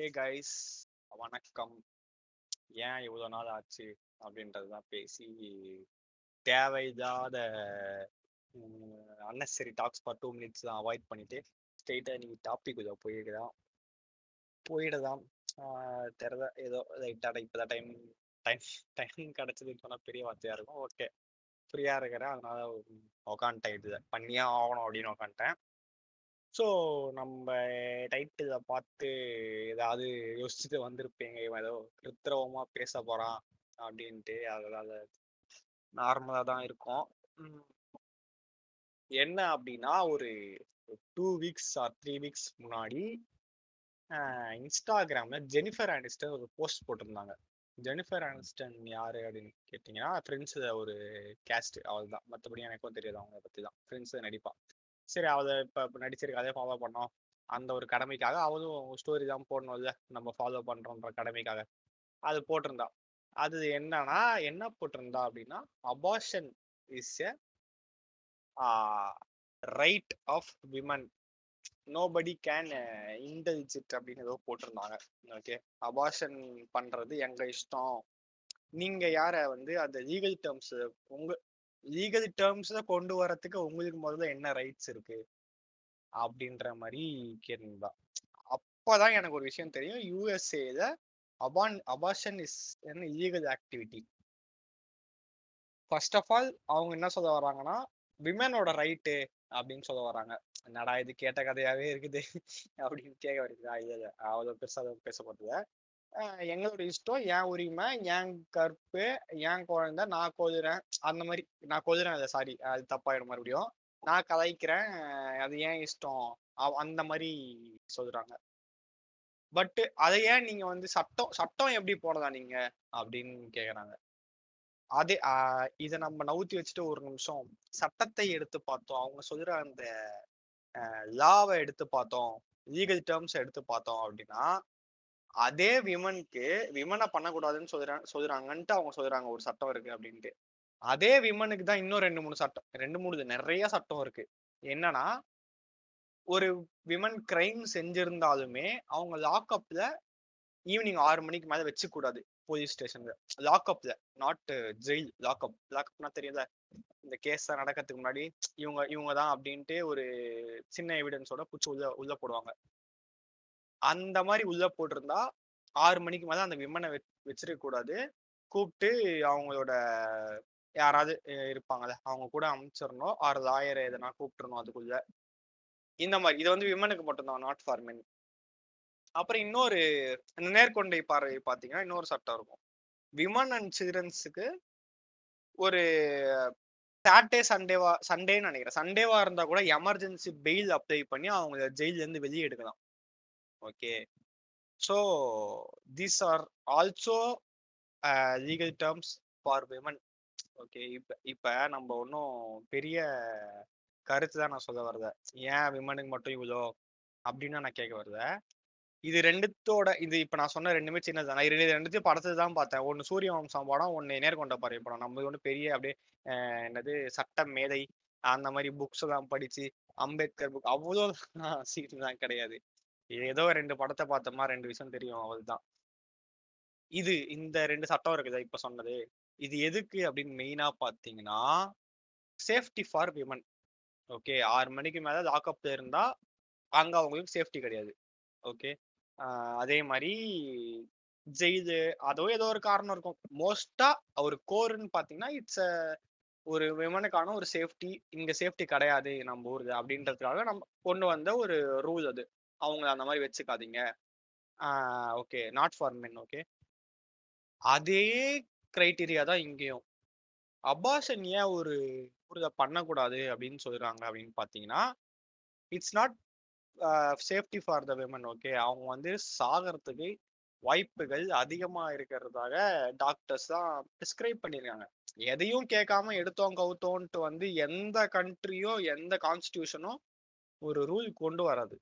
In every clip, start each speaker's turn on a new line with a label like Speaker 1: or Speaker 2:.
Speaker 1: Hey guys வணக்கம். ஏன் இவ்வளோ நாள் ஆச்சு அப்படின்றது தான் பேசி தேவையில்லாத unnecessary talks for two minutes தான் அவாய்ட் பண்ணிட்டு ஸ்ட்ரெயிட்டாக இன்னைக்கு டாபிக் உள்ள போயிடுதான். போயிடுதான் தெரியல ஏதோ லைட்டாக இப்போ தான் டைம் டைம் டைம் கிடச்சதுன்னு சொன்னால் பெரிய வார்த்தையாக இருக்கும். ஓகே ஃப்ரீயாக இருக்கிறேன். அதனால உக்காந்துட்டேன் இது பண்ணியே ஆகணும் அப்படின்னு உக்காந்துட்டேன். ஸோ நம்ம டைட்டிலை பார்த்து ஏதாவது யோசிச்சுட்டு வந்திருப்பீங்க. இவன் ஏதோ கிருத்திரவமாக பேச போகிறான் அப்படின்ட்டு. அதனால் நார்மலாக தான் இருக்கும். என்ன அப்படின்னா ஒரு two weeks or three weeks முன்னாடி இன்ஸ்டாகிராமில் ஜெனிஃபர் ஆனிஸ்டன் ஒரு போஸ்ட் போட்டிருந்தாங்க. ஜெனிஃபர் ஆனிஸ்டன் யார் அப்படின்னு கேட்டிங்கன்னா ஃப்ரெண்ட்ஸில் ஒரு கேஸ்ட் அவள் தான் மற்றபடி எனக்கும் தெரியாது. அவங்கள பற்றி தான் ஃப்ரெண்ட்ஸு நடிப்பாள் சரி அதை இப்போ நடிச்சிருக்க அதே ஃபாலோ பண்ணோம். அந்த ஒரு கடமைக்காக அவளும் ஸ்டோரி தான் போடணும்ல நம்ம ஃபாலோ பண்ணுறோன்ற கடமைக்காக. அது போட்டிருந்தா. அது என்னன்னா என்ன போட்டிருந்தா அப்படின்னா abortion is a right of women nobody can indulge அப்படின்னு ஏதோ போட்டிருந்தாங்க. ஓகே அபார்ஷன் பண்றது எங்க இஷ்டம்? நீங்க யார வந்து அந்த லீகல் டேர்ம்ஸ் உங்க லீகல் டேர்ம்ஸ்ல கொண்டு வரத்துக்கு உங்களுக்கு முதல்ல என்ன ரைட்ஸ் இருக்கு? அப்படின்ற மாதிரி கேட்டிருந்தா அப்பதான் எனக்கு ஒரு விஷயம் தெரியும். யூஎஸ்ஏல அபான் அபாஷன் இஸ் என்ன illegal activity first of all அவங்க என்ன சொல்ல வர்றாங்கன்னா விமனோட ரைட்டு அப்படின்னு சொல்ல வராங்க. என்னடா இது கேட்ட கதையாவே இருக்குது. அப்படின்னு கேட்க வருது இல்ல அவ்வளோ பெருசாக பேசப்படுது எங்களோட இஷ்டம் என் உரிமை என் கற்பு என் குழந்தை நான் கொதுறேன் அந்த மாதிரி நான் கொதுறேன் அதை சாரி அது தப்பாயிடும் மறுபடியும். நான் கலாய்க்கிறேன். அது ஏன் இஷ்டம். அந்த மாதிரி சொல்றாங்க. பட்டு அதை ஏன் நீங்க வந்து சட்டம் சட்டம் எப்படி போடலாம் நீங்க? அப்படின்னு கேக்குறாங்க. அதே இதை நம்ம நவுத்தி வச்சுட்டு ஒரு நிமிஷம் சட்டத்தை எடுத்து பார்த்தோம். அவங்க சொல்ற அந்த லாவை எடுத்து பார்த்தோம். லீகல் டேர்ம்ஸ் எடுத்து பார்த்தோம் அப்படின்னா அதே விமனுக்கு விமனை பண்ணக்கூடாதுன்னு சொல்றாங்க சொல்றாங்கன்ட்டு அவங்க சொல்றாங்க ஒரு சட்டம் இருக்கு அப்படின்ட்டு. அதே விமனுக்கு தான் இன்னும் ரெண்டு மூணு சட்டம் ரெண்டு மூணு நிறைய சட்டம் இருக்கு. என்னன்னா ஒரு விமன் கிரைம் செஞ்சிருந்தாலுமே அவங்க லாக்அப்ல ஈவினிங் ஆறு மணிக்கு மேல வச்சு கூடாது போலீஸ் ஸ்டேஷன்ல லாக்அப்ல நாட் ஜெயில் லாக்அப் லாக்அப்னா தெரியல இந்த கேஸ் நடக்கிறதுக்கு முன்னாடி இவங்க இவங்க தான் அப்படின்ட்டு ஒரு சின்ன எவிடன்ஸோட பிடிச்சி உள்ள உள்ள போடுவாங்க. அந்த மாதிரி உள்ள போட்டிருந்தா ஆறு மணிக்கு மேல அந்த விமனை வச்சிருக்க கூடாது கூப்பிட்டு அவங்களோட யாராவது இருப்பாங்கல்ல அவங்க கூட அமைச்சிடணும் ஆறு லாயரை எதனா கூப்பிட்டுருணும் அதுக்குள்ள. இந்த மாதிரி இது வந்து விமனுக்கு மட்டும்தான் நாட் ஃபார் மென் அப்புறம் இன்னொரு நேர்கொண்டை பார்வை பார்த்தீங்கன்னா இன்னொரு சட்டம் இருக்கும். விமன் அண்ட் சில்ட்ரன்ஸுக்கு ஒரு சாட்டர்டே சண்டேவா சண்டேன்னு நினைக்கிறேன். சண்டேவா இருந்தா கூட எமர்ஜென்சி பெயில் அப்ளை பண்ணி அவங்க ஜெயிலேருந்து வெளியே எடுக்கலாம். Okay so these are also legal terms for women okay இப்போ இப்போ நம்ம ஒன்றும் பெரிய கருத்து தான் நான் சொல்ல வருத. ஏன் விமனுக்கு மட்டும் இவ்வளோ அப்படின்னு நான் கேட்க வருத இது ரெண்டுத்தோட இது இப்போ நான் சொன்ன ரெண்டுமே சின்னது நான் இது ரெண்டுத்தையும் படத்தை தான் பார்த்தேன். ஒன்று சூரிய வம்சம் படம் ஒன்று நேர்கொண்ட பறவை படம். நம்ம ஒன்று பெரிய அப்படியே என்னது சட்ட மேதை அந்த மாதிரி புக்ஸ் எல்லாம் படிச்சு அம்பேத்கர் புக் அவ்வளோ சீட்லாம் கிடையாது. ஏதோ ரெண்டு படத்தை பார்த்தோமா ரெண்டு விஷயம் தெரியும் அவ்வளவுதான். இது இந்த ரெண்டு சட்டம் இருக்குதா இப்ப சொன்னது. இது எதுக்கு அப்படின்னு மெயினா பாத்தீங்கன்னா சேஃப்டி ஃபார் விமன் ஓகே ஆறு மணிக்கு மேல லாக்அப்ல இருந்தா அங்க அவங்களுக்கு சேஃப்டி கிடையாது. ஓகே அதே மாதிரி ஜெயிது அதோ ஏதோ ஒரு காரணம் இருக்கும். மோஸ்டா அவர் கோருன்னு பாத்தீங்கன்னா இட்ஸ் ஒரு விமனுக்கான ஒரு சேஃப்டி இங்க சேஃப்டி கிடையாது நம்ம ஊர்ல அப்படின்றதுக்காக நம்ம கொண்டு வந்த ஒரு ரூல் அது. அவங்கள அந்த மாதிரி வச்சுக்காதீங்க. Okay. Not for men okay. அதே க்ரைட்டீரியா தான் இங்கேயும். அபாஷன் ஏன் ஒரு ஊர்ல பண்ணக்கூடாது அப்படின்னு சொல்கிறாங்க அப்படின்னு பார்த்தீங்கன்னா it's not safety for the women okay. அவங்க வந்து சாகிறதுக்கு வாய்ப்புகள் அதிகமாக இருக்கிறதாக டாக்டர்ஸ் தான் ப்ரிஸ்கிரைப் பண்ணியிருக்காங்க. எதையும் கேட்காம எடுத்தோம் கவுத்தோன்ட்டு வந்து எந்த கண்ட்ரியோ எந்த கான்ஸ்டியூஷனோ ஒரு ரூல் கொண்டு வராது.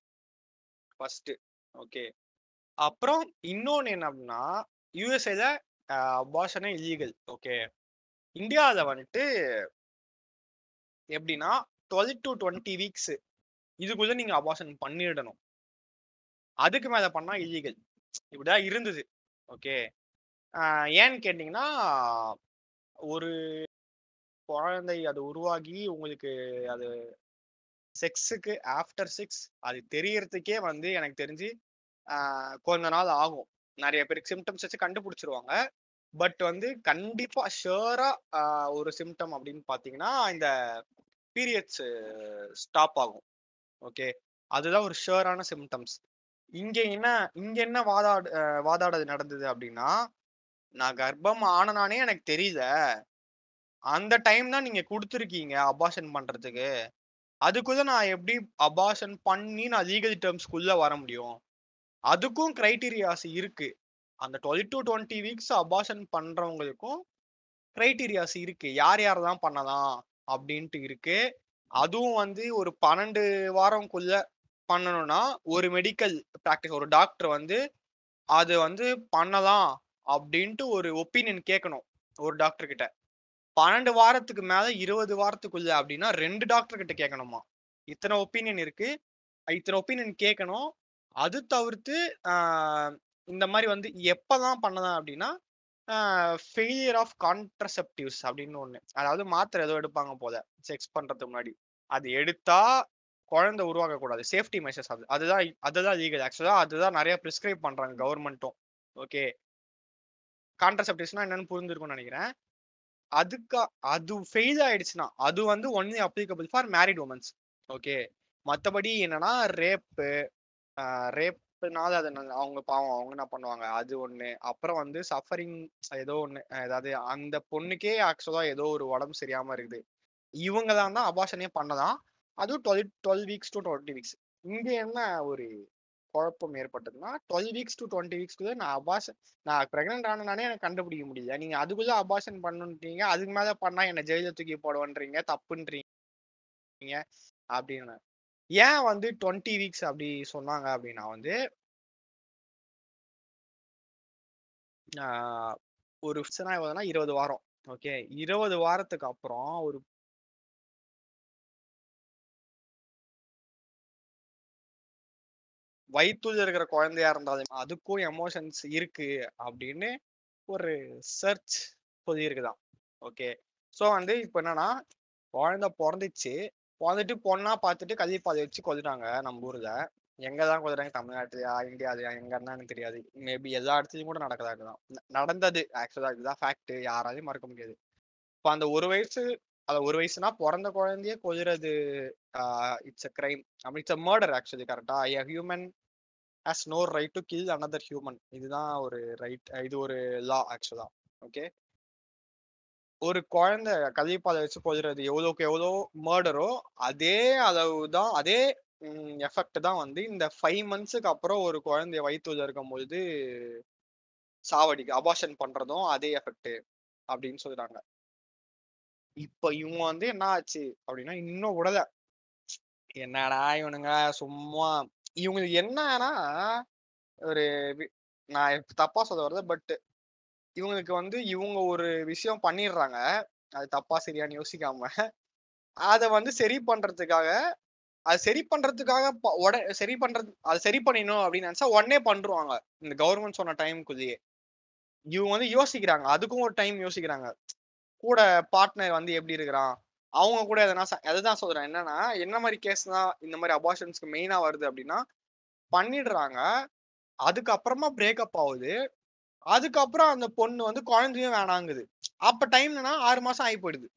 Speaker 1: First okay. அப்புறம் இன்னொன்று என்ன அப்படின்னா யூஎஸ்ஏல அபாஷனே இல்லீகல் ஓகே. இந்தியாவில் வந்துட்டு எப்படின்னா டுவெல் டு டுவெண்ட்டி வீக்ஸ் இதுக்குள்ள நீங்க அபாஷன் பண்ணிடணும். அதுக்கு மேல பண்ணா இல்லீகல் இப்படிதான் இருந்தது. ஓகே. ஏன்னு கேட்டிங்கன்னா ஒரு குழந்தை அது உருவாகி உங்களுக்கு அது செக்ஸுக்கு ஆஃப்டர் சிக்ஸ் அது தெரியறதுக்கே வந்து எனக்கு தெரிஞ்சு கொஞ்ச நாள் ஆகும். நிறைய பேருக்கு சிம்டம்ஸ் வச்சு கண்டுபிடிச்சிருவாங்க. பட் வந்து கண்டிப்பா ஷுவரா ஒரு சிம்டம் அப்படின்னு பாத்தீங்கன்னா இந்த பீரியட்ஸ் ஸ்டாப் ஆகும். ஓகே? அதுதான் ஒரு ஷுவரான சிம்டம்ஸ். இங்க என்ன இங்க என்ன வாதாடு வாதாடது நடந்தது அப்படின்னா நான் கர்ப்பம் ஆனனானே எனக்கு தெரியல. அந்த டைம் தான் நீங்க கொடுத்துருக்கீங்க அபாஷன் பண்றதுக்கு. அதுக்குள்ள நான் எப்படி அபாஷன் பண்ணி நான் லீகல் டேர்ம்ஸ்குள்ள வர முடியும்? அதுக்கும் கிரைட்டீரியாஸ் இருக்கு. அந்த twelve to twenty weeks abortion பண்றவங்களுக்கும் criterias இருக்கு. யார் யார் தான் பண்ணலாம் அப்படின்ட்டு இருக்கு. அதுவும் வந்து ஒரு பன்னெண்டு வாரம்குள்ள பண்ணணும்னா ஒரு மெடிக்கல் ப்ராக்டிஸ் ஒரு டாக்டர் வந்து அது வந்து பண்ணலாம் அப்படின்ட்டு ஒரு ஒப்பீனியன் கேட்கணும். ஒரு டாக்டர் கிட்ட. பன்னெண்டு வாரத்துக்கு மேல இருபது வாரத்துக்குள்ள அப்படின்னா ரெண்டு டாக்டர் கிட்ட கேட்கணுமா? இத்தனை ஒப்பீனியன் இருக்கு. இத்தனை ஒப்பீனியன் கேட்கணும். அது தவிர்த்து இந்த மாதிரி வந்து எப்பதான் பண்ணலாம் அப்படின்னா ஃபெயிலியர் ஆஃப் கான்ட்ரசெப்டிவ்ஸ் அப்படின்னு ஒண்ணு. அதாவது மாத்திரை ஏதோ எடுப்பாங்க போல. செக்ஸ் பண்றதுக்கு முன்னாடி. அது எடுத்தா குழந்தை உருவாக்க கூடாது. சேஃப்டி மெஷர்ஸ் அது. அதுதான் அதுதான் லீகல் ஆக்சுவலாக அதுதான் நிறைய ப்ரிஸ்கிரைப் பண்றாங்க கவர்மெண்ட்டும் ஓகே கான்ட்ரசெப்டிவ்ஸ்னா என்னன்னு புரிஞ்சிருக்கும்னு நினைக்கிறேன். அதுக்கு அது ஃபெயில் ஆயிடுச்சுன்னா அது வந்து only applicable for married womens okay மற்றபடி என்னன்னா ரேப்பு ரேப்புனால அது நல்ல- அவங்க பாவம் அவங்க என்ன பண்ணுவாங்க? அது ஒன்று அப்புறம் வந்து சஃபரிங் ஏதோ ஒன்று அதாவது அந்த பொண்ணுக்கே ஆக்சுவலாக ஏதோ ஒரு உடம்பு சரியாமல் இருக்குது. இவங்க தான் தான் அபாஷனே பண்ணலாம் அதுவும் twelve twelve weeks to twenty weeks இங்கே என்ன ஒரு குழப்பம் ஏற்பட்டதுன்னா டுவெல் வீக்ஸ் டு டுவெண்ட்டி வீக்ஸ்க்குள்ள நான் அபாஷன் நான் பிரெக்னென்ட் ஆனனானே எனக்கு கண்டுபிடிக்க முடியல. நீங்க அதுக்குள்ள அபாஷன் பண்ணுன்றீங்க அதுக்கு மேல பண்ணா என்ன ஜெயில தூக்கி போடுவன்றீங்க தப்புன்றீங்க அப்படின்னு. ஏன் வந்து டுவெண்ட்டி வீக்ஸ் அப்படி சொன்னாங்க அப்படின்னா வந்து ஆஹ் ஒரு பிரச்சனை எவ்வளவுனா இருபது வாரம் ஓகே இருபது வாரத்துக்கு அப்புறம் ஒரு வயிற்றுல இருக்கிற குழந்தையா இருந்தாலும் அதுக்கும் எமோஷன்ஸ் இருக்கு அப்படின்னு ஒரு சர்ச் சொல்லியிருக்குதான் ஓகே ஸோ வந்து இப்போ என்னன்னா குழந்தை பிறந்துச்சு. பிறந்துட்டு பொண்ணா பார்த்துட்டு கள்ளிப்பாதை வச்சு கொதிட்டாங்க நம்ம ஊர்ல. எங்க தான் கொல்லுறாங்க? தமிழ்நாட்டுலயா? இந்தியாலயா? எங்கன்னா எனக்கு தெரியாது. மேபி எல்லா இடத்துலயும் கூட நடக்கதா இருக்கலாம் நடந்தது. ஆக்சுவலா இதுதான் ஃபேக்ட் யாராலையும் மறக்க முடியாது. இப்போ அந்த ஒரு வயசு அது ஒரு வயசுனா பிறந்த குழந்தைய கொதிறது இட்ஸ் அ கிரைம் அப்படி இட்ஸ் அ மர்டர் ஆக்சுவலி கரெக்டா a human has no right to kill another human இதுதான் ஒரு ரைட் இது ஒரு லா ஆக்சுவலா ஓகே ஒரு குழந்தை கள்ளிப்பாலை வச்சு கொல்லுறது எவ்வளோக்கு எவ்வளோ மர்டரோ அதே அளவு தான் அதே எஃபெக்ட் தான் வந்து இந்த ஃபைவ் மந்த்ஸுக்கு அப்புறம் ஒரு குழந்தைய வயிற்றுல இருக்கும் பொழுது சாவடிக்கு அபாஷன் பண்றதும் அதே எஃபெக்ட் அப்படின்னு சொல்றாங்க. இப்ப இவங்க வந்து என்ன ஆச்சு அப்படின்னா இன்னும் விடல. என்னடா இவனுங்க சும்மா இவங்களுக்கு என்னன்னா ஒரு வி- நான் தப்பா சொல்ல வரது பட் இவங்களுக்கு வந்து இவங்க ஒரு விஷயம் பண்ணிடுறாங்க. அது தப்பா சரியான்னு யோசிக்காம. அதை வந்து சரி பண்றதுக்காக அது சரி பண்றதுக்காக ப- உட சரி பண்றது அது சரி பண்ணிடணும் அப்படின்னு நினைச்சா உடனே பண்ணிருவாங்க இந்த கவர்மெண்ட் சொன்ன டைமுக்குள்ளேயே இவங்க வந்து யோசிக்கிறாங்க. அதுக்கும் ஒரு டைம் யோசிக்கிறாங்க. கூட பார்ட்னர் வந்து எப்படி இருக்கிறான்? அவங்க கூட எதனா அதுதான் சொல்றேன். என்னன்னா என்ன மாதிரி கேஸ் தான் இந்த மாதிரி அபார்ஷன்ஸ்க்கு மெயினா வருது அப்படின்னா பண்ணிடுறாங்க. அதுக்கப்புறமா பிரேக்கப் ஆகுது. அதுக்கப்புறம் அந்த பொண்ணு வந்து குழந்தையும் வேணாங்குது. அப்ப டைம்னா ஆறு மாசம் ஆகி போயிடுது.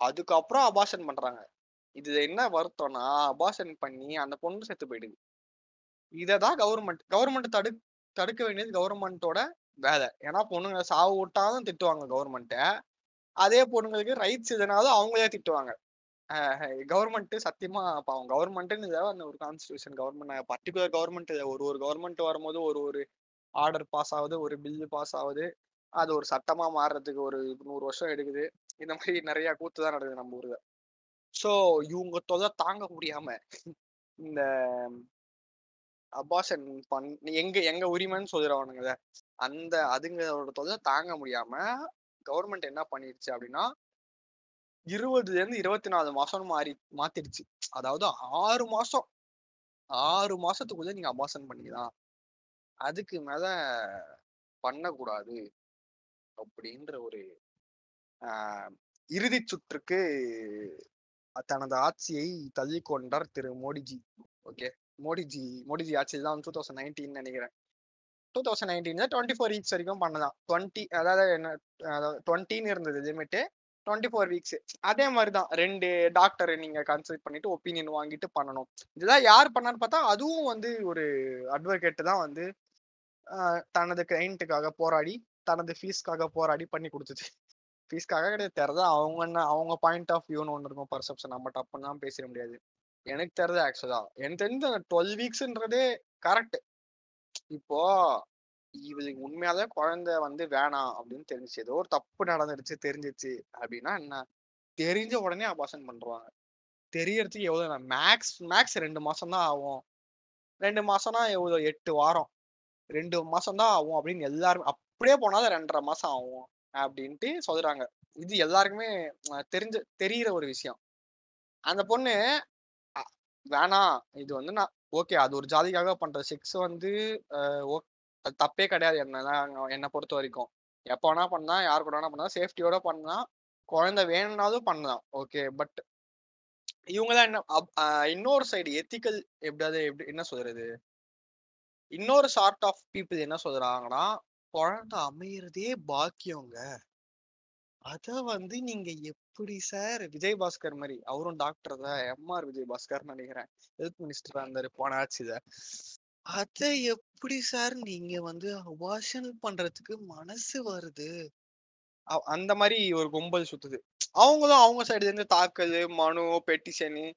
Speaker 1: அதுக்கப்புறம் அபார்ஷன் பண்றாங்க. இது என்ன வருத்தம்னா அபார்ஷன் பண்ணி அந்த பொண்ணு செத்து போயிடுது. இததான் கவர்மெண்ட் கவர்மெண்ட் தடு தடுக்க வேண்டியது கவர்மெண்ட்டோட வேலை. ஏன்னா பொண்ணுங்க சாவு விட்டாலும் திட்டுவாங்க கவர்மெண்ட்டை அதே பொண்ணுங்களுக்கு ரைட்ஸ் எதுனாலும் அவங்களே திட்டுவாங்க. கவர்மெண்ட் சத்தியமா பாவம். கவர்மெண்ட்னு இல்லை அந்த ஒரு கான்ஸ்டியூஷன் கவர்மெண்ட் பர்டிகுலர் கவர்மெண்ட் ஒரு ஒரு கவர்மெண்ட் வரும்போது ஒரு ஒரு ஆர்டர் பாஸ் ஆகுது ஒரு பில்லு பாஸ் ஆகுது. அது ஒரு சட்டமா மாறுறதுக்கு ஒரு நூறு வருஷம் எடுக்குது. இந்த மாதிரி நிறைய கூத்து தான் நடக்குது நம்ம ஊர்ல. ஸோ இவங்க தொலை தாங்க முடியாம இந்த அபாஷன் பண் எங்க எங்க உரிமைன்னு சொல்லிடுறவனுங்கள அந்த அதுங்களோட தொல்லை தாங்க முடியாம கவர்மெண்ட் என்ன பண்ணிடுச்சு அப்படின்னா இருபதுல இருந்து இருபத்தி நாலு மாசம்னு மாறி மாத்திடுச்சு. அதாவது ஆறு மாசம். ஆறு மாசத்துக்குள்ள நீங்க அபாசன் பண்ணிக்கலாம். அதுக்கு மேல பண்ணக்கூடாது அப்படின்ற ஒரு ஆஹ், இறுதி சுற்றுக்கு தனது ஆட்சியை தள்ளி கொண்டார் திரு மோடிஜி. ஓகே? மோடிஜி மோடிஜி ஆட்சியில் தான் டூ தௌசண்ட் நைன்டீன் நினைக்கிறேன். Two thousand nineteen twenty four weeks வரைக்கும் பண்ணலாம். டுவெண்ட்டி அதாவது என்ன அதாவது டுவெண்ட்டின்னு இருந்தது லிமிட்டு டுவெண்ட்டி ஃபோர் வீக்ஸ் அதே மாதிரி தான் ரெண்டு டாக்டர் நீங்க கன்சல்ட் பண்ணிட்டு ஒப்பீனியன் வாங்கிட்டு பண்ணணும். இதெல்லாம் யார் பண்ணான்னு பார்த்தா அதுவும் வந்து ஒரு அட்வொகேட் தான் வந்து தனது கிளைண்ட்டுக்காக போராடி தனது ஃபீஸ்க்காக போராடி பண்ணி கொடுத்துச்சு ஃபீஸ்க்காக கிடையாது தெரியாது அவங்க என்ன அவங்க பாயிண்ட் ஆஃப் வியூன்னு ஒன்று இருக்கும். பர்செப்ஷன் நம்ம டப்புன்னு தான் பேசிட முடியாது. எனக்கு தெரிஞ்சது ஆக்சுவலா எனக்கு தெரிஞ்ச டுவெல் வீக்ஸ்ன்றதே கரெக்ட் இப்போ இவளுக்கு உண்மையாலே குழந்தை வந்து வேணாம் அப்படின்னு தெரிஞ்சுச்சு. ஏதோ ஒரு தப்பு நடந்துருச்சு தெரிஞ்சிச்சு அப்படின்னா என்ன? தெரிஞ்ச உடனே அபாசன் பண்றாங்க. தெரியறதுக்கு எவ்வளோ மேக்ஸ் மேக்ஸ் ரெண்டு மாசம் தான் ஆகும். ரெண்டு மாசம்னா எவ்வளோ எட்டு வாரம். ரெண்டு மாசம் தான் ஆகும் அப்படின்னு எல்லாருமே அப்படியே போனாலும் ரெண்டரை மாசம் ஆகும் அப்படின்ட்டு சொல்றாங்க. இது எல்லாருக்குமே தெரிஞ்ச தெரியிற ஒரு விஷயம். அந்த பொண்ணு வேணாம் இது வந்து நான் ஓகே அது ஒரு ஜாதிக்காக பண்ற செக்ஸ் வந்து ஓ- அது தப்பே கிடையாது. என்ன என்னை பொறுத்த வரைக்கும். எப்போ வேணா பண்ணலாம் யார் கூட வேணா பண்ணலாம். சேஃப்டியோட பண்ணலாம். குழந்தை வேணும்னாலும் பண்ணலாம். ஓகே பட் இவங்க தான் என்ன அப்- இன்னொரு சைடு எத்திக்கல் எப்படியாவது எப்படி என்ன சொல்றது? இன்னொரு சார்ட் ஆஃப் பீப்புள் என்ன சொல்றாங்கன்னா குழந்தை அமையறதே பாக்கியவங்க அத வந்து நீங்க எப்படி சார் விஜய் பாஸ்கர் மாதிரி அவரும் டாக்டர் தான். எம்ஆர் விஜய் பாஸ்கர் நினைக்கிறேன். ஹெல்த் மினிஸ்டரா இருந்தாரு. போன ஆட்சியில அத எப்படி சார் நீங்க வந்து அபாஷன் பண்றதுக்கு மனசு வருது? அ- அந்த மாதிரி ஒரு கும்பல் சுத்துது. அவங்களும் அவங்க சைடுல இருந்து தாக்கல் மனு பெட்டிஷனு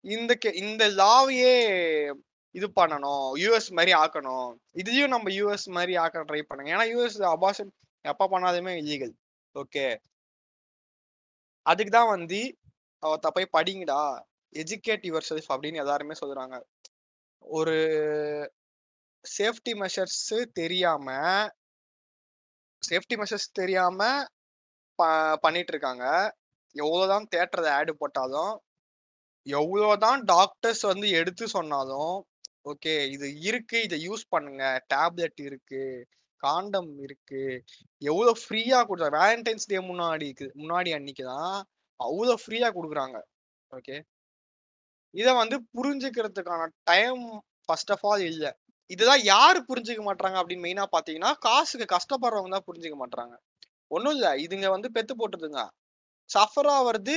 Speaker 1: இந்த இந்த லாவையே இது பண்ணணும். யூஎஸ் மாதிரி ஆக்கணும். இதையும் நம்ம யூஎஸ் மாதிரி ஆக்க ட்ரை பண்ணுங்க. ஏன்னா யூஎஸ் அபாஷன் எப்ப பண்ணாதுமே இல்லீகல் ஓகே. அதுக்கு தான் வந்து அவத்தை போய் படிங்கடா எஜுகேட் யுவர் செல்ஃப் அப்படின்னு எல்லாருமே சொல்றாங்க. ஒரு சேஃப்டி மெஷர்ஸ் தெரியாம சேஃப்டி மெஷர்ஸ் தெரியாம ப- பண்ணிட்டு இருக்காங்க எவ்வளோதான் தேட்டரை ஆடு போட்டாலும் எவ்வளோதான் டாக்டர்ஸ் வந்து எடுத்து சொன்னாலும் ஓகே இது இருக்கு இதை யூஸ் பண்ணுங்க டேப்லெட் இருக்கு. காண்டம் இருக்கு. எவ்வளவு ஃப்ரீயா கொடுத்தா வேலண்டைன்ஸ் டே முன்னாடி முன்னாடி அன்னைக்கு தான் அவ்வளவு ஃப்ரீயா கொடுக்குறாங்க. ஓகே? இத வந்து புரிஞ்சுக்கிறதுக்கான டைம் ஃபர்ஸ்ட் ஆஃப் ஆல் இல்ல. இதெல்லாம் யாரு புரிஞ்சுக்க மாட்டாங்க அப்படின்னு மெயினா பாத்தீங்கன்னா காசுக்கு கஷ்டப்படுறவங்க தான் புரிஞ்சுக்க மாட்டாங்க ஒண்ணும் இல்ல. இதுங்க வந்து பெத்து போட்டுதுங்க. சஃபர் ஆகிறது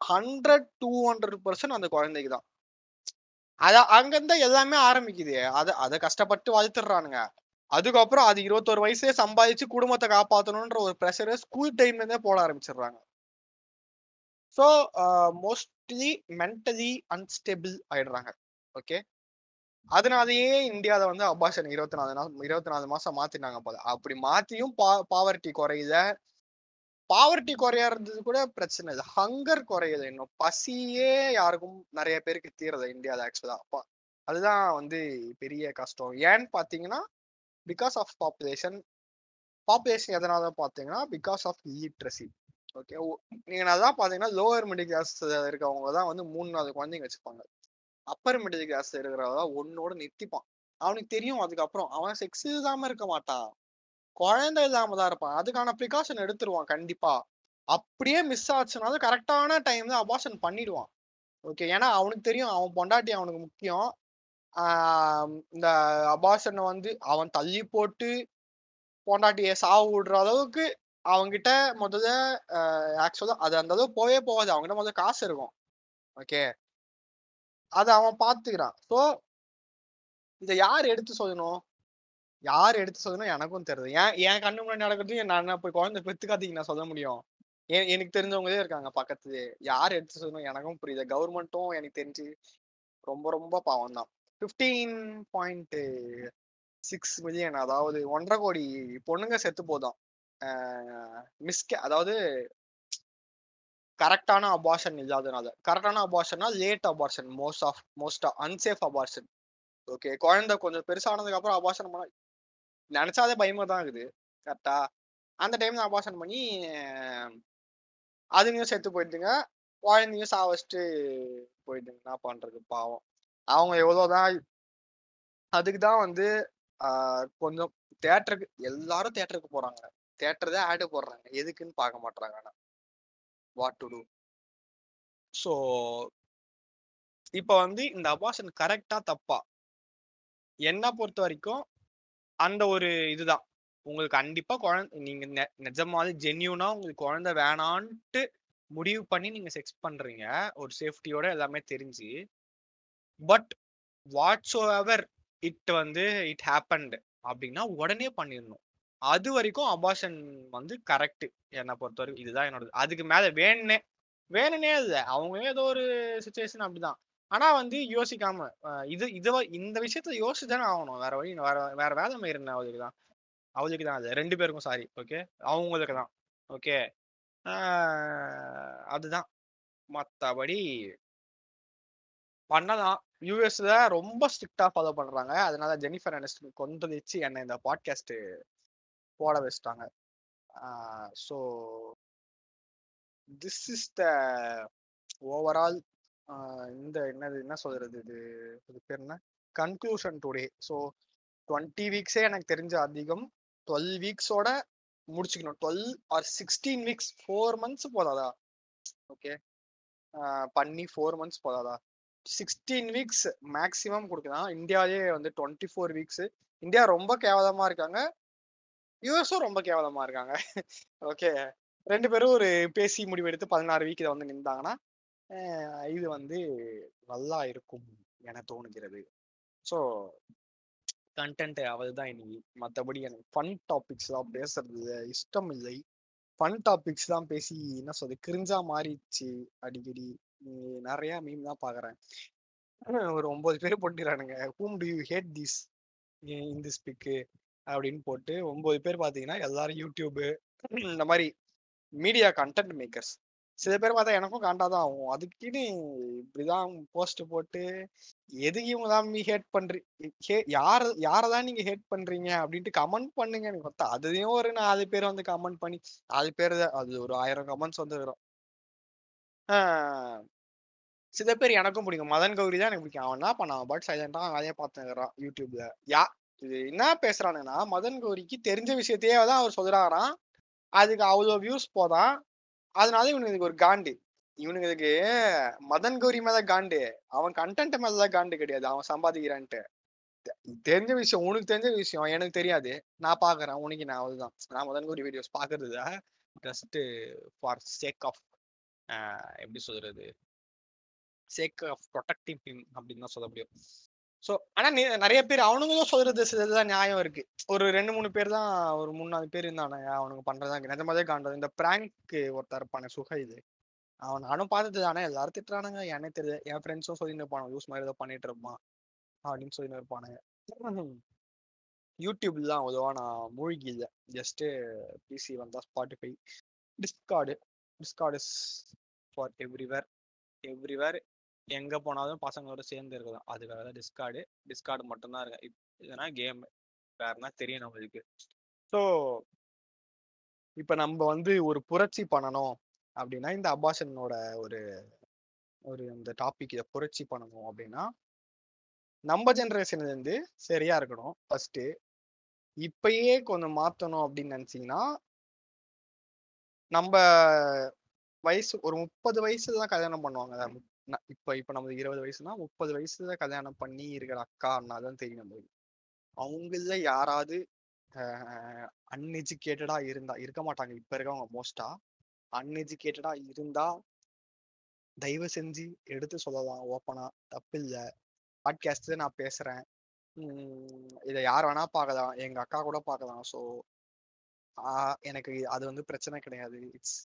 Speaker 1: ஹண்ட்ரட் டூ ஹண்ட்ரட் பர்சன்ட் அந்த குழந்தைக்கு தான். அத அங்கிருந்தா எல்லாமே ஆரம்பிக்குது. அதை அதை கஷ்டப்பட்டு வளர்த்துடுறானுங்க அதுக்கப்புறம் அது இருபத்தோரு வயசுலயே சம்பாதிச்சு குடும்பத்தை காப்பாற்றணுன்ற ஒரு ப்ரெஷரை ஸ்கூல் டைம்ல இருந்தே போட ஆரம்பிச்சிடுறாங்க. ஸோ மோஸ்ட்லி மென்டலி அன்ஸ்டேபிள் ஆயிடுறாங்க. ஓகே அதனாலேயே இந்தியாவில் வந்து அபாஷன் இருபத்தி நாலு நாள் இருபத்தி நாலு மாசம் மாத்தினாங்க போல. அப்படி மாத்தியும் பா பாவர்ட்டி குறையுத பாவர்ட்டி குறையறது கூட பிரச்சனை இல்லை. ஹங்கர் குறையுது இன்னும். பசியே யாருக்கும் நிறைய பேருக்கு தீரல ஆக்சுவலாக ஆக்சுவலா அதுதான் வந்து பெரிய கஷ்டம். ஏன்னு பார்த்தீங்கன்னா பிகாஸ் ஆஃப் பாப்புலேஷன் பாப்புலேஷன் எதனால பார்த்தீங்கன்னா பிகாஸ் ஆஃப் லிட்ரஸி ஓகே நீங்க நல்லா பார்த்தீங்கன்னா லோவர் மிடில் கிளாஸ் இருக்கவங்க தான் வந்து மூணு நாலு குழந்தைங்க வச்சுப்பாங்க. அப்பர் மிடில் கிளாஸ் இருக்கிறவங்க ஒன்னோட நிறுத்திப்பான். அவனுக்கு தெரியும் அதுக்கப்புறம் அவன் செக்ஸ் இல்லாம இருக்க மாட்டான். குழந்தை இல்லாம தான் இருப்பான். அதுக்கான ப்ரிகாஷன் எடுத்துருவான் கண்டிப்பா. அப்படியே மிஸ் ஆச்சுனாலும் கரெக்டான டைம்ல அபாஷன் பண்ணிடுவான். ஓகே ஏன்னா அவனுக்கு தெரியும் அவன் பொண்டாட்டி அவனுக்கு முக்கியம். இந்த அபாஷனை வந்து அவன் தள்ளி போட்டு பொண்டாட்டியை சாவு விடுற அளவுக்கு அவங்கிட்ட முதல்ல ஆக்சுவலா அது அந்த அளவுக்கு போவே போகாது. அவங்ககிட்ட முதல்ல காசு இருக்கும். ஓகே? அதை அவன் பார்த்துக்கிறான் ஸோ இதை யார் எடுத்து சொல்லணும்? யார் எடுத்து சொல்லணும் எனக்கும் தெரியுது. ஏன் என் கண்ணு முன்னாடி நடக்கிறது நான் போய் குழந்தை பெத்துக்காதீங்க நான் சொல்ல முடியும். எனக்கு தெரிஞ்சவங்களே இருக்காங்க பக்கத்துலயே. யார் எடுத்து சொல்லணும் எனக்கும் புரியுது. கவர்மெண்ட்டும் எனக்கு தெரிஞ்சு ரொம்ப ரொம்ப பாவம் தான் ஃபிஃப்டீன் பாயிண்ட் சிக்ஸ் மில்லியன் அதாவது ஒன்றரை கோடி பொண்ணுங்க செத்து போதும். மிஸ்கே அதாவது கரெக்டான அபார்ஷன் இல்லாதனால. கரெக்டான அபார்ஷன்னா late abortion most of most unsafe abortion okay குழந்தை கொஞ்சம் பெருசானதுக்கு அப்புறம் அபார்ஷன் பண்ண நினைச்சாலே பயமா தான் இருக்குது. கரெக்டா அந்த டைம்ல அபார்ஷன் பண்ணி அஹ், அதுங்களும் செத்து போயிடுதுங்க. குழந்தையும் சாவச்சிட்டு போயிடுதுங்க. என்ன பண்றது? பாவம். அவங்க எவ்வளவுதான் அதுக்கு தான் வந்து கொஞ்சம் தேட்டருக்கு எல்லாரும் தேட்டருக்கு போறாங்க. தேட்டர் தான் ஆடு போடுறாங்க. எதுக்குன்னு பார்க்க மாட்டாங்க ஆனா. வாட் டு டூ ஸோ இப்போ வந்து இந்த அபாஷன் கரெக்டா தப்பா? என்ன பொறுத்த வரைக்கும் அந்த ஒரு இதுதான் உங்களுக்கு கண்டிப்பா குழந்தை நீங்க நெ- நிஜமாவே ஜென்யூனா உங்களுக்கு குழந்தை வேணான்ட்டு முடிவு பண்ணி நீங்க செக்ஸ் பண்றீங்க. ஒரு சேஃப்டியோட எல்லாமே தெரிஞ்சு. பட் வாட்ஸ் எவர் இட் வந்து இட் ஹேப்பன்டு அப்படின்னா உடனே பண்ணிடணும். அது வரைக்கும் அபாஷன் வந்து கரெக்ட் என்னை பொறுத்த வரைக்கும் இதுதான் என்னோட அதுக்கு மேலே வேணுனே வேணுனே இல்லை. அவங்க ஏதோ ஒரு சுச்சுவேஷன் அப்படிதான். ஆனா வந்து யோசிக்காம இது இது இந்த விஷயத்த யோசிச்சுதானே ஆகணும். வேற வழி வேற வேற வேலை மயிரின அவளுக்கு தான்? அவளுக்கு தான் அது. ரெண்டு பேருக்கும் சாரி ஓகே அவங்களுக்கு தான் ஓகே அதுதான். மற்றபடி பண்ணதான் யூஎஸ்ல ரொம்ப ஸ்ட்ரிக்டா ஃபாலோ பண்றாங்க. அதனால ஜெனிஃபர் அனிஸ்டன் கொந்தளிச்சு என்னை இந்த பாட்காஸ்ட் போட வச்சுட்டாங்க. So this is the overall இந்த என்னது என்ன சொல்றது இது? இது பேர் என்ன? கன்க்ளூஷன் டுடே ஸோ டுவெண்ட்டி வீக்ஸே எனக்கு தெரிஞ்ச அதிகம் டுவெல் வீக்ஸோட முடிச்சுக்கணும். Twelve or sixteen weeks four months போதாதா? ஓகே பண்ணி ஃபோர் மந்த்ஸ் போதாதா? சிக்ஸ்டீன் வீக்ஸ் மேக்ஸிமம் கொடுக்கலாம் இந்தியாவிலே வந்து டுவெண்ட்டி ஃபோர் வீக்ஸ் இந்தியா ரொம்ப கேவலமா இருக்காங்க. யூஎஸும் ரொம்ப கேவலமா இருக்காங்க. ஓகே ரெண்டு பேரும் ஒரு பேசி முடிவெடுத்து பதினாறு வீக் இதை வந்து நின்றாங்கன்னா இது வந்து நல்லா இருக்கும் என தோணுகிறது. ஸோ கண்டென்ட் அவள் தான் இன்னைக்கு மற்றபடி எனக்கு ஃபன் டாபிக்ஸ்லாம் பேசுறது. இஷ்டம் இல்லை ஃபன் டாபிக்ஸ் தான் பேசி என்ன சொல்றது கிரிஞ்சா மாறிடுச்சு அடிக்கடி. நிறைய மீம் தான் பாக்குறேன். ஒரு ஒன்பது பேர் போட்டுறானுங்க whom do you hate this in this pic அப்படின்னு போட்டு ஒன்பது பேர் பாத்தீங்கன்னா எல்லாரும் யூடியூபு இந்த மாதிரி மீடியா கண்டென்ட் மேக்கர்ஸ் சில பேர் பார்த்தா எனக்கும் காண்டாதான் ஆகும். அதுக்குன்னு இப்படிதான் போஸ்ட் போட்டு எதுக்கு இவங்க தான் மீ ஹேட் பண்றீங்க யார தான் நீங்க ஹேட் பண்றீங்க அப்படின்ட்டு கமெண்ட் பண்ணுங்க. எனக்கு பார்த்தா அதுலயும் ஒரு நாலு பேர் வந்து கமெண்ட் பண்ணி நாலு பேர் அது ஒரு ஆயிரம் கமெண்ட்ஸ் வந்து வரும் சில பேர் எனக்கும் பிடிக்கும். மதன் கௌரி தான் எனக்கு பிடிக்கும். அவன் என்ன பண்ணான்? பட் சைலண்டா வேலையை பார்த்துக்கிறான் யூடியூப்ல. யா இது என்ன பேசுறானுங்கன்னா மதன் கௌரிக்கு தெரிஞ்ச விஷயத்தையே தான் அவர் சொல்றாராம். அதுக்கு அவ்வளோ வியூஸ் போதான் அதனால இவனுக்கு இதுக்கு ஒரு காண்டு. இவனுக்கு இதுக்கு மதன் கௌரி மேல காண்டு. அவன் கண்டென்ட் மேலதான் காண்டு கிடையாது. அவன் சம்பாதிக்கிறான்ட்டு. தெ- தெரிஞ்ச விஷயம் உனக்கு தெரிஞ்ச விஷயம் எனக்கு தெரியாது. நான் பாக்குறேன். உனக்கு நான் அவ்வளவுதான். நான் மதன் கௌரி வீடியோஸ் பாக்குறது ஜஸ்ட் ஃபார் சேக் ஆஃப் எப்படி சொல்றது? சேக் ஆஃப் ப்ரொடக்டிவ் டீம் அப்படின்னு தான் சொல்ல முடியும். ஸோ ஆனா நிறைய பேர் அவனுங்களும் சொல்றது சிலதுதான் நியாயம் இருக்கு. ஒரு ரெண்டு மூணு பேர் தான் ஒரு மூணு நாலு பேர் இருந்தானே அவனுக்கு பண்றதா நிஜமாவே காண்டது இந்த பிராங்க் ஒருத்தர் இருப்பானே சுகைது அவன் நானும் பார்த்தது தானே எல்லாரும் திட்டுறானுங்க. எனக்கு தெரியுது என் ஃப்ரெண்ட்ஸும் சொல்லிட்டு இருப்பானு யூஸ் மாதிரி ஏதோ பண்ணிட்டு இருப்பான். அப்படின்னு சொல்லிட்டு இருப்பானுங்க. யூடியூப்லாம் அவ்வளோவா நான் மூழ்கி இல்லை ஜஸ்ட்டு பிசி வந்தா Spotify Discord Discord is for everywhere everywhere எங்கே போனாலும் பசங்களோட சேர்ந்து இருக்கலாம். அதுக்காக தான் டிஸ்கார்டு டிஸ்கார்டு மட்டும்தான் இருக்கு. இப்- இதுனா கேம் வேறுனா தெரியும் நம்மளுக்கு. ஸோ இப்போ நம்ம வந்து ஒரு புரட்சி பண்ணணும் அப்படின்னா இந்த அபாஷனோட ஒரு ஒரு இந்த டாபிக் இதை புரட்சி பண்ணணும் அப்படின்னா நம்ம ஜென்ரேஷன்லேருந்து சரியா இருக்கணும். ஃபர்ஸ்ட் இப்பயே கொஞ்சம் மாற்றணும் அப்படின்னு நினச்சிங்கன்னா நம்ம வயசு ஒரு முப்பது வயசுல தான் கல்யாணம் பண்ணுவாங்க. இப்ப இப்ப நமக்கு இருபது வயசுனா முப்பது வயசுல கல்யாணம் பண்ணி இருக்கிற அக்கா அண்ணா தான் தெரியும் நம்மளுக்கு. அவங்கள யாராவது அன்எஜுகேட்டடா இருந்தா இருக்க மாட்டாங்க. இப்ப இருக்கவங்க மோஸ்டா அன்எஜுகேட்டடா இருந்தா தயவு செஞ்சு எடுத்து சொல்லலாம். ஓப்பனா தப்பில்ல பாட்காஸ்ட் நான் பேசுறேன். இதை யார் வேணா பார்க்கலாம். எங்க அக்கா கூட பார்க்கலாம். ஸோ எனக்கு அது வந்து பிரச்சனை கிடையாது. இட்ஸ்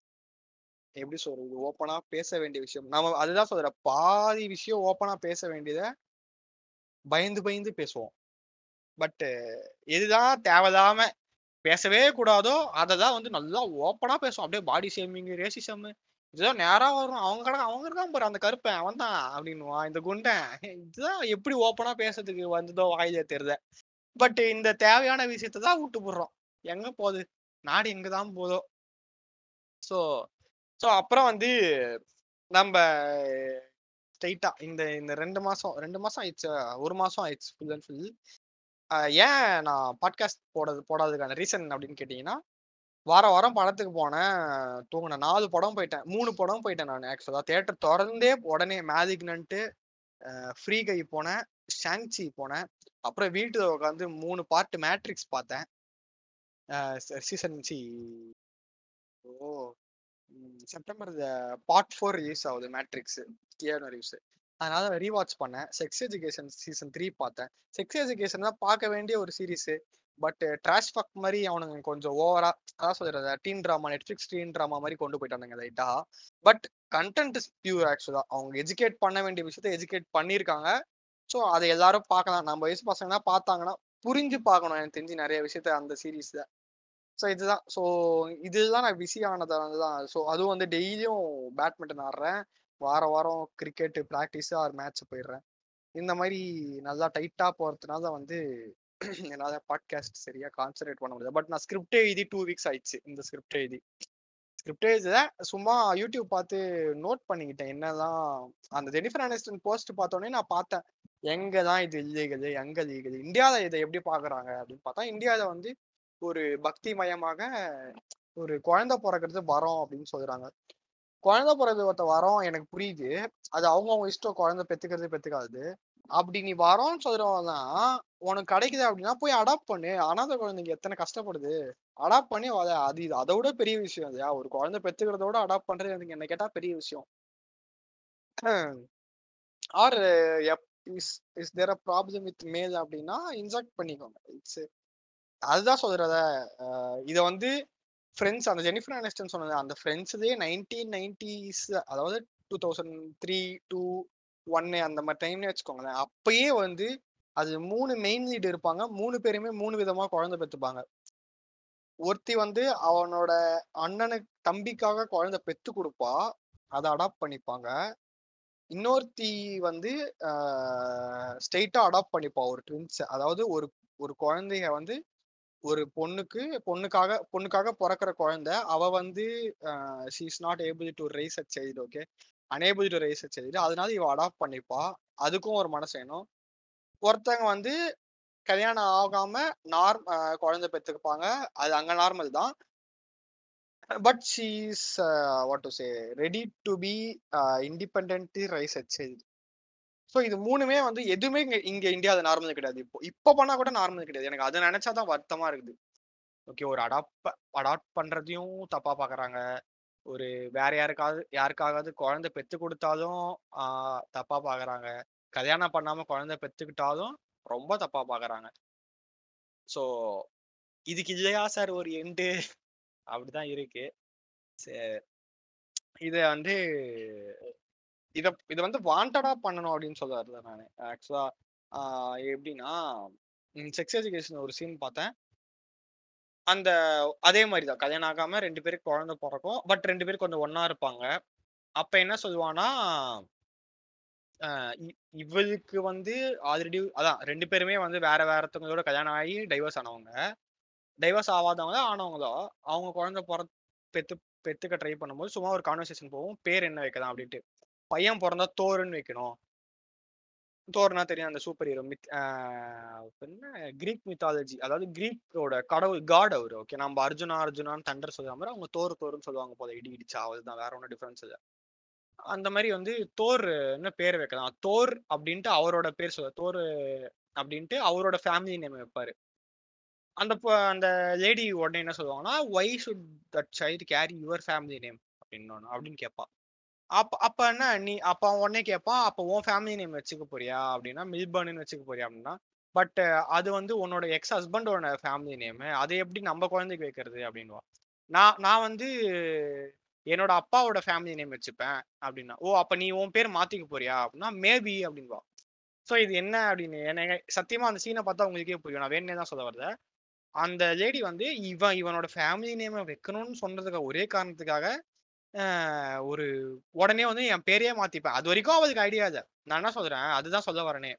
Speaker 1: எப்படி சொல்றது? ஓப்பனா பேச வேண்டிய விஷயம். நம்ம அதுதான் சொல்ற பாதி விஷயம் ஓப்பனா பேச வேண்டியதை பயந்து பயந்து பேசுவோம். பட்டு எதுதான் தேவையில்லாம பேசவே கூடாதோ அதை தான் வந்து நல்லா ஓப்பனா பேசுவோம். அப்படியே பாடி ஷேமிங் ரேசிசம் இதுதான் நேரா வரும். அவங்க கடை அவங்க இருக்கான் பாரு அந்த கருப்பன் அவன் தான் அப்படின்னுவான். இந்த குண்டன் இதுதான் எப்படி ஓப்பனா பேசுறதுக்கு வந்ததோ வாயிலே தெரியல. பட் இந்த தேவையான விஷயத்தை தான் விட்டு போடுறோம். எங்க போகுது நாடு எங்க தான் போதோ? ஸோ ஸோ அப்புறம் வந்து நம்ம ஸ்ட்ரைட்டா இந்த இந்த ரெண்டு மாசம் ரெண்டு மாசம் ஆயிடுச்சு. ஒரு மாசம் ஆயிடுச்சு ஃபுல் அண்ட் ஃபுல் ஏன் நான் பாட்காஸ்ட் போடுறது போடாததுக்கான ரீசன் அப்படின்னு கேட்டீங்கன்னா வாரம் வாரம் படத்துக்கு போனேன் தூங்கினேன். நாலு படம் போயிட்டேன். மூணு படம் போயிட்டேன் நான் ஆக்சுவலாக தேட்டர் திறந்தே உடனே மேதிக்னன்ட்டு ஃப்ரீ கை போனேன். ஷாங்சி போனேன். அப்புறம் வீட்டில் உட்காந்து மூணு பார்ட் மேட்ரிக்ஸ் பார்த்தேன். சீசன் சி ஓ! செப்டம்பர் பார்ட் ஃபோர் ரிலீஸ் ஆகுது மேட்ரிக்ஸ் கியானோ ரிவ்ஸ். அதனால ரீவாட்ச் பண்ணேன். செக்ஸ் எஜுகேஷன் சீசன் த்ரீ பார்த்தேன். செக்ஸ் எஜுகேஷன் தான் பார்க்க வேண்டிய ஒரு சீரிஸ். பட் ட்ராஷ் ஃபக் மாதிரி அவனுங்க கொஞ்சம் ஓவரா அதான் சொல்றது teen drama Netflix teen drama மாதிரி கொண்டு போயிட்டானுங்க லைட்டா. பட் கண்டென்ட் இஸ் பியூர் ஆக்சுவலா அவங்க எஜுகேட் பண்ண வேண்டிய விஷயத்த எஜுகேட் பண்ணியிருக்காங்க. ஸோ அதை எல்லாரும் பார்க்கலாம். நம்ம வயசு பசங்கன்னா பார்த்தாங்கன்னா புரிஞ்சு பார்க்கணும். எனக்கு தெரிஞ்சு நிறைய விஷயத்த அந்த சீரீஸ்ல ஸோ இதுதான். ஸோ இதுதான் நான் பிஸி ஆனதால தான் ஸோ அதுவும் வந்து டெய்லியும் பேட்மிண்டன் ஆடுறேன். வார வாரம் கிரிக்கெட்டு ப்ராக்டிஸ் ஆறு மேட்ச் போயிடுறேன். இந்த மாதிரி நல்லா டைட்டாக போகிறதுனால தான் வந்து என்னால் பாட்காஸ்ட் சரியாக கான்சன்ட்ரேட் பண்ண முடியாது பட் நான் ஸ்கிரிப்டே எழுதி டூ வீக்ஸ் ஆயிடுச்சு. இந்த ஸ்கிரிப்டே எழுதி. ஸ்கிரிப்டே எழுத சும்மா யூடியூப் பார்த்து நோட் பண்ணிக்கிட்டேன். என்னதான் அந்த ஜெனிஃபர் அனிஸ்டன் போஸ்ட் பார்த்தோன்னே நான் பார்த்தேன். எங்க தான் இது இல்லீகல் எங்க லீகல் இந்தியாவில் இதை எப்படி பாக்குறாங்க? அப்படின்னு பார்த்தா இந்தியாவில் வந்து ஒரு பக்தி மயமாக ஒரு குழந்தை பிறக்கிறது வரோம் அப்படின்னு சொல்றாங்க. குழந்தை பிறகு ஒருத்த வரோம் எனக்கு புரியுது. அது அவங்கவுங்க இஷ்டம் குழந்தை பெத்துக்கிறது பெத்துக்காது அப்படி நீ வரோம்னு சொல்றவன் உனக்கு கிடைக்குது அப்படின்னா போய் அடாப்ட் பண்ணு. அனாத குழந்தைங்க எத்தனை கஷ்டப்படுது? அடாப்ட் பண்ணி அது இது அதை விட பெரிய விஷயம் இல்லையா? ஒரு குழந்தை பெத்துக்கிறத விட அடாப்ட் பண்றது எனக்கு என்ன கேட்டா பெரிய விஷயம். Or is is there a problem with male அப்படின்னா இன்ஜெக்ட் பண்ணிக்கோங்க. இட்ஸ் அதுதான் சொல்றத இதை வந்து ஃப்ரெண்ட்ஸ் அந்த ஜெனிஃபர் அனிஸ்டன் சொன்னது அந்த ஃப்ரெண்ட்ஸ்லேயே நைன்டீன் நைன்டிஸ் அதாவது டூ தௌசண்ட் த்ரீ டூ ஒன்னு அந்த மாதிரி டைம்னே வச்சுக்கோங்களேன். அப்பயே வந்து அது மூணு மெயின் லீடு இருப்பாங்க. மூணு பேருமே மூணு விதமாக குழந்தை பெற்றுப்பாங்க ஒருத்தி வந்து அவனோட அண்ணனுக்கு தம்பிக்காக குழந்தை பெத்து கொடுப்பா அதை அடாப்ட் பண்ணிப்பாங்க. இன்னொருத்தி வந்து ஸ்ட்ரெயிட்டா அடாப்ட் பண்ணிப்பா ஒரு ட்வின்ஸ். அதாவது ஒரு ஒரு குழந்தைய வந்து ஒரு பொண்ணுக்கு பொண்ணுக்காக பொண்ணுக்காக பிறக்கிற குழந்தை அவ வந்து she is not able to raise a child okay unable to raise a child அதனால இவ அடாப்ட் பண்ணிப்பா. அதுக்கும் ஒரு மனசு வேணும். ஒருத்தவங்க வந்து கல்யாணம் ஆகாம நார் குழந்தை பெற்றுப்பாங்க அது அங்க நார்மல் தான். But she is what to say ready to be independently raise a so இது மூணுமே வந்து எதுவுமே இங்கே இங்கே இந்தியாவில் நார்மல் கிடையாது. இப்போ இப்போ பண்ணா கூட நார்மல் கிடையாது. எனக்கு அதை நினச்சா தான் வருத்தமாக இருக்குது. ஓகே ஒரு அடாப்ட் அடாப்ட் பண்ணுறதையும் தப்பாக பார்க்குறாங்க ஒரு வேற யாருக்காவது யாருக்காவது குழந்தை பெற்று கொடுத்தாலும் தப்பாக பார்க்குறாங்க கல்யாணம் பண்ணாமல் குழந்தை பெற்றுக்கிட்டாலும் ரொம்ப தப்பாக பார்க்குறாங்க ஸோ இதுக்கு இல்லையா சார் ஒரு எண்டு அப்படிதான் இருக்கு. இத வந்து இத இத வந்து வாண்டடா பண்ணணும் அப்படின்னு சொல்ல வரல நான் ஆக்சுவலா எப்படின்னா செக்ஸ் எஜுகேஷன் ஒரு சீன் பார்த்தேன். அந்த அதே மாதிரி தான் கல்யாணம் ஆகாம ரெண்டு பேருக்கு குழந்தை பிறக்கும். பட் ரெண்டு பேரும் கொஞ்சம் ஒன்னா இருப்பாங்க. அப்ப என்ன சொல்லுவானா இவளுக்கு வந்து ஆல்ரெடி அதான் ரெண்டு பேருமே வந்து வேற வேறத்தவங்களோட கல்யாணம் ஆகி டைவர்ஸ் ஆனவங்க. டைவர்ஸ் ஆகாதவங்களோ ஆனவங்களோ அவங்க குழந்தை பிற பெத்து பெத்துக்க ட்ரை பண்ணும்போது சும்மா ஒரு கான்வர்சேஷன் போகும். பேர் என்ன வைக்கலாம் அப்படின்ட்டு. பையன் பிறந்தா தோருன்னு வைக்கணும். தோர்னா தெரியும் அந்த சூப்பர் ஹீரோ மித் என்ன? கிரீக் மித்தாலஜி அதாவது கிரீக்கோட கடவுள் காட் அவர். ஓகே நம்ம அர்ஜுனா அர்ஜுனான்னு தண்டர் சொல்லுற மாதிரி அவங்க தோர் தோறுன்னு சொல்லுவாங்க போல. இடி இடிச்சா தான் வேற ஒன்றும் டிஃபரன்ஸ் இல்லை. அந்த மாதிரி வந்து தோர் என்ன பேர் வைக்கலாம். தோர் அப்படின்ட்டு அவரோட பேர் சொல்ல தோர் அப்படின்ட்டு அவரோட ஃபேமிலி நேம் வைப்பாரு. அந்த அந்த லேடி உடனே என்ன சொல்லுவாங்கன்னா why should that child carry your family name அப்படின்னு அப்படின்னு கேட்பா அப்ப அப்ப என்ன நீ அப்ப அவன் உடனே கேட்பான் அப்ப உன் ஃபேமிலி நேம் வச்சுக்க போறியா? அப்படின்னா மில்பர்னு வச்சுக்க போறியா? அப்படின்னா பட் அது வந்து உன்னோட எக்ஸ் ஹஸ்பண்டோட ஃபேமிலி நேம் அதை எப்படி நம்ம குழந்தைக்கு வைக்கிறது? அப்படின்வா நான் நான் வந்து என்னோட அப்பாவோட ஃபேமிலி நேம் வச்சுப்பேன். அப்படின்னா ஓ அப்ப நீ உன் பேர் மாத்திக்க போறியா? அப்படின்னா மேபி அப்படின்வா ஸோ இது என்ன அப்படின்னு எனக்கு சத்தியமா அந்த சீனை பார்த்தா உங்களுக்கே புரியும். நான் வேணே தான் சொல்ல வரத அந்த லேடி வந்து இவன் இவனோட ஃபேமிலி நேமை வைக்கணும்னு சொன்னதுக்கு ஒரே காரணத்துக்காக ஒரு உடனே வந்து என் பேரையே மாத்திப்பேன். அது வரைக்கும் அவளுக்கு ஐடியா இல்லை. நான் என்ன சொல்றேன்? அதுதான் சொல்ல வரனே.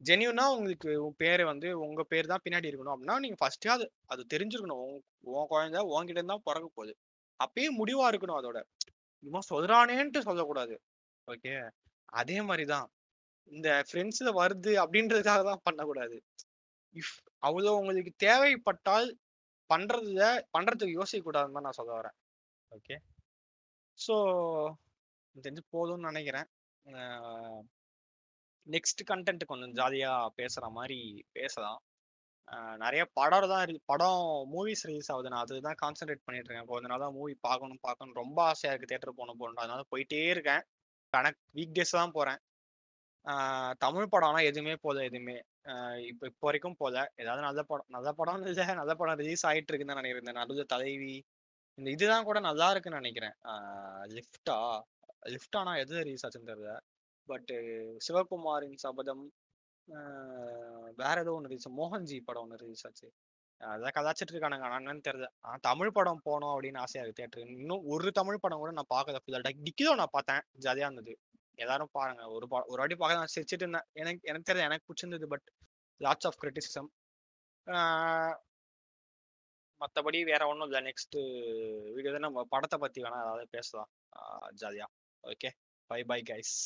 Speaker 1: ஜென்யூனா உங்களுக்கு உன் பேரு வந்து உங்க பேர் தான் பின்னாடி இருக்கணும் அப்படின்னா நீங்க ஃபர்ஸ்டே அது அது தெரிஞ்சிருக்கணும். உன் குழந்தை உன்கிட்ட தான் பிறக்க போகுது. அப்பயே முடிவா இருக்கணும் அதோட. இவன் சொல்றானேன்ட்டு சொல்லக்கூடாது. ஓகே அதே மாதிரிதான் இந்த ஃப்ரெண்ட்ஸ்ல வருது அப்படின்றதுக்காக தான் பண்ணக்கூடாது. இஃப் அவ்வளோ உங்களுக்கு தேவைப்பட்டால் பண்றதுல பண்றதுக்கு யோசிக்க கூடாதுன்னு தான் நான் சொல்ல வரேன். ஓகே. ஸோ தெரிஞ்சு போதும்னு நினைக்கிறேன். நெக்ஸ்ட் கண்டென்ட் கொஞ்சம் ஜாலியாக பேசுகிற மாதிரி பேசலாம். நிறைய படம் தான் இருக்கு படம் மூவிஸ் ரிலீஸ் ஆகுது. நான் அதுதான் கான்சென்ட்ரேட் பண்ணிட்டு இருக்கேன். கொஞ்ச நாளா மூவி பார்க்கணும் பார்க்கணும் ரொம்ப ஆசையா இருக்கு தேட்டர் போகணும் போகணும் அதனால போயிட்டே இருக்கேன். கணக்கு வீக் டேஸ் தான் போறேன். ஆஹ் தமிழ் படம்னா எதுவுமே போல எதுவுமே. இப்போ இப்போ வரைக்கும் போல. ஏதாவது நல்ல படம் நல்ல படம் இல்லை. நல்ல படம் ரிலீஸ் ஆயிட்டு இருக்குன்னு தான் நினைக்கிறேன். இந்த நடுவில் தலைவி இந்த இதுதான் கூட நல்லா இருக்குன்னு நினைக்கிறேன். லிஃப்டா? லிஃப்டானா எது ரிலீஸ் ஆச்சுன்னு தெரியல. பட்டு சிவகுமாரின் சபதம் வேற ஏதோ ஒன்று ரிலீஸ் மோகன்ஜி படம் ஒன்று ரிலீஸ் ஆச்சு. அதான் கதாச்சிட்டு இருக்கானுங்க. என்னன்னு தெரியல. ஆனால் தமிழ் படம் போனோம் அப்படின்னு ஆசையா இருக்கு. தேட்டருக்கு இன்னும் ஒரு தமிழ் படம் கூட நான் பார்க்கல. ஃபுல்லாக டிக்கிதோ நான் பார்த்தேன். ஜாலியா இருந்தது. எல்லாரும் பாருங்க. ஒரு பா ஒரு வாட்டி பார்க்க நான் சிரிச்சிட்டு இருந்தேன். எனக்கு எனக்கு தெரியல எனக்கு பிடிச்சிருந்தது பட் லாட்ஸ் ஆஃப் கிரிட்டிசிசம் மற்றபடி வேற ஒன்றும் இல்லை. நெக்ஸ்ட் வீடியோ நம்ம படத்தை பத்தி வேணா ஏதாவது பேசலாம். ஜாலியாக ஓகே பை பை கைஸ்